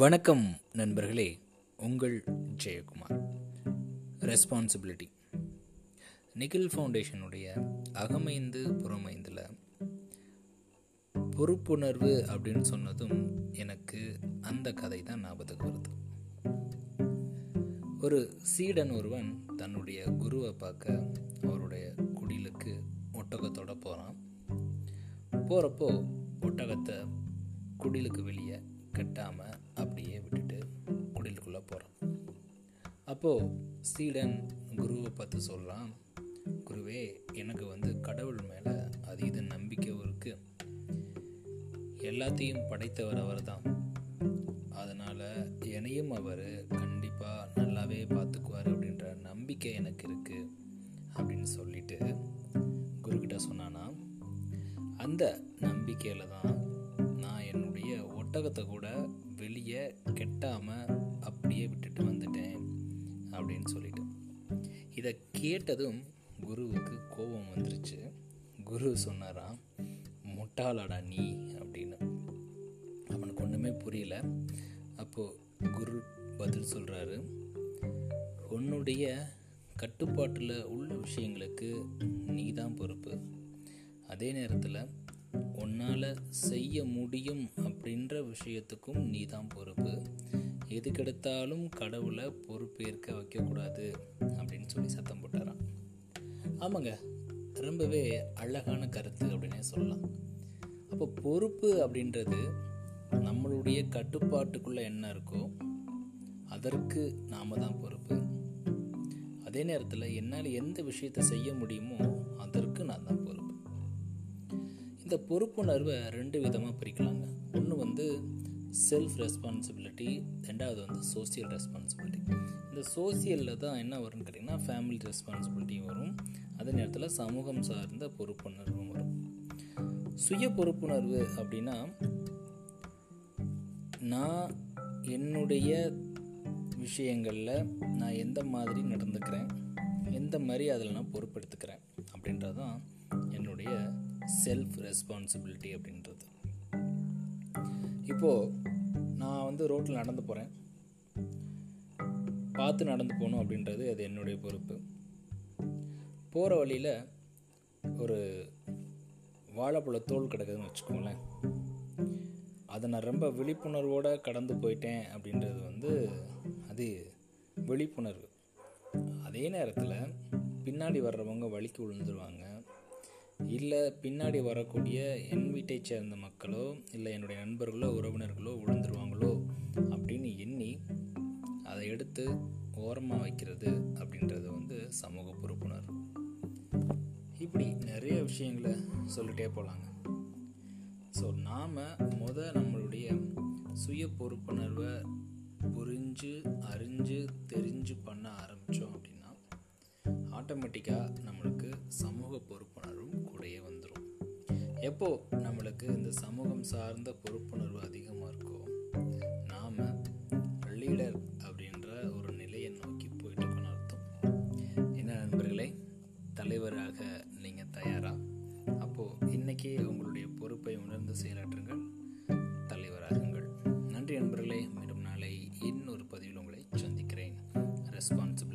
வணக்கம் நண்பர்களே உங்கள் ஜெயக்குமார். ரெஸ்பான்சிபிலிட்டி நிகில் ஃபவுண்டேஷனுடைய அகமைந்து புறமைந்தில் பொறுப்புணர்வு அப்படின்னு சொன்னதும் எனக்கு அந்த கதை தான் ஞாபகத்துக்கு வருது. ஒரு சீடன் ஒருவன் தன்னுடைய குருவை பார்க்க அவருடைய குடிலுக்கு ஒட்டகத்தோட போகிறான் போகிறப்போ ஒட்டகத்தை குடிலுக்கு வெளியே கட்டாமல் அப்படியே விட்டுட்டு குடிலுக்குள்ளே போகிறான் அப்போது சீடன் குருவை பார்த்து சொல்கிறான் குருவே எனக்கு வந்து கடவுள் மேலே அதீத நம்பிக்கை இருக்குது எல்லாத்தையும் படைத்தவர் அவர் தான் அதனால் என்னையும் அவர் கண்டிப்பாக நல்லாவே பார்த்துக்குவார் அப்படின்ற நம்பிக்கை எனக்கு இருக்குது அப்படின்னு சொல்லிட்டு குருக்கிட்ட சொன்னானா. அந்த நம்பிக்கையில் தான் என்னுடைய ஒட்டகத்தை கூட வெளியே கெட்டாமல் அப்படியே விட்டுட்டு வந்துட்டேன் அப்படின்னு சொல்லிட்டு. இதை கேட்டதும் குருவுக்கு கோபம் வந்துருச்சு. குரு சொன்னாராம் முட்டாளாடா நீ அப்படின்னு. அவனுக்கு ஒன்றுமே புரியல. அப்போது குரு பதில் சொல்கிறாரு உன்னுடைய கட்டுப்பாட்டில் உள்ள விஷயங்களுக்கு நீ தான் பொறுப்பு. அதே நேரத்தில் உன்னால் செய்ய முடியும் அப்படின்ற விஷயத்துக்கும் நீ தான் பொறுப்பு எதுக்கெடுத்தாலும் கடவுளை பொறுப்பேற்க வைக்கக்கூடாது அப்படின்னு சொல்லி சத்தம் போட்டாராம். ஆமாங்க ரொம்பவே அழகான கருத்து அப்படின்னே சொல்லலாம். அப்போ பொறுப்பு அப்படின்றது நம்மளுடைய கட்டுப்பாட்டுக்குள்ளே என்ன இருக்கோ அதற்கு நாம் தான் பொறுப்பு. அதே நேரத்தில் என்னால் எந்த விஷயத்தை செய்ய முடியுமோ அதற்கு நான் தான் பொறுப்பு. இந்த பொறுப்புணர்வை ரெண்டு விதமாக பிரிக்கலாங்க. ஒன்று வந்து செல்ஃப் ரெஸ்பான்சிபிலிட்டி ரெண்டாவது வந்து சோசியல் ரெஸ்பான்சிபிலிட்டி இந்த சோசியலில் தான் என்ன வரும்னு கேட்டிங்கன்னா ஃபேமிலி ரெஸ்பான்சிபிலிட்டியும் வரும். அதே நேரத்தில் சமூகம் சார்ந்த பொறுப்புணர்வும் வரும். சுய பொறுப்புணர்வு அப்படின்னா நான் என்னுடைய விஷயங்களில் நான் எந்த மாதிரி நடந்துக்கிறேன் எந்த மாதிரி அதில் நான் பொறுப்பெடுத்துக்கிறேன் அப்படின்றது தான் செல்ஃப் ரெஸ்பான்சிபிலிட்டி அப்படின்றது. இப்போது நான் வந்து ரோட்டில் நடந்து போகிறேன் பார்த்து நடந்து போகணும் அப்படின்றது அது என்னுடைய பொறுப்பு. போகிற வழியில் ஒரு வாழைப்பழ தோல் கிடக்குதுன்னு வச்சுக்கோங்களேன். அதை நான் ரொம்ப விழிப்புணர்வோடு கடந்து போயிட்டேன் அப்படின்றது வந்து அது விழிப்புணர்வு. அதே நேரத்தில் பின்னாடி வர்றவங்க வலிக்கு விழுந்துருவாங்க. இல்லை பின்னாடி வரக்கூடிய என் வீட்டை சேர்ந்த மக்களோ இல்லை என்னுடைய நண்பர்களோ உறவினர்களோ விழுந்துருவாங்களோ அப்படின்னு எண்ணி அதை எடுத்து ஓரமாக வைக்கிறது அப்படின்றது வந்து சமூக பொறுப்புணர்வு இப்படி நிறைய விஷயங்களை சொல்லிட்டே போகலாங்க ஸோ நாம் முத நம்மளுடைய சுய பொறுப்புணர்வை புரிஞ்சு அறிஞ்சு தெரிஞ்சு பண்ண ஆரம்பித்தோம் அப்படின்னா ஆட்டோமேட்டிக்காக நம்மளுக்கு சமூக பொறுப்புணர்வும் அப்படியே வந்துடும் எப்போது நம்மளுக்கு இந்த சமூகம் சார்ந்த பொறுப்புணர்வு அதிகமாக இருக்கோ நாம் லீடர் அப்படின்ற ஒரு நிலையை நோக்கி போயிட்டுருக்கோன்னு அர்த்தம். என்ன நண்பர்களே தலைவராக நீங்கள் தயாரா? அப்போது இன்றைக்கி உங்களுடைய பொறுப்பை உணர்ந்து செயலாற்றுங்கள் தலைவராகுங்கள் நன்றி நண்பர்களே மீண்டும் நாளை இன்னொரு பதிவில் உங்களை சந்திக்கிறேன். ரெஸ்பான்சிபிள்.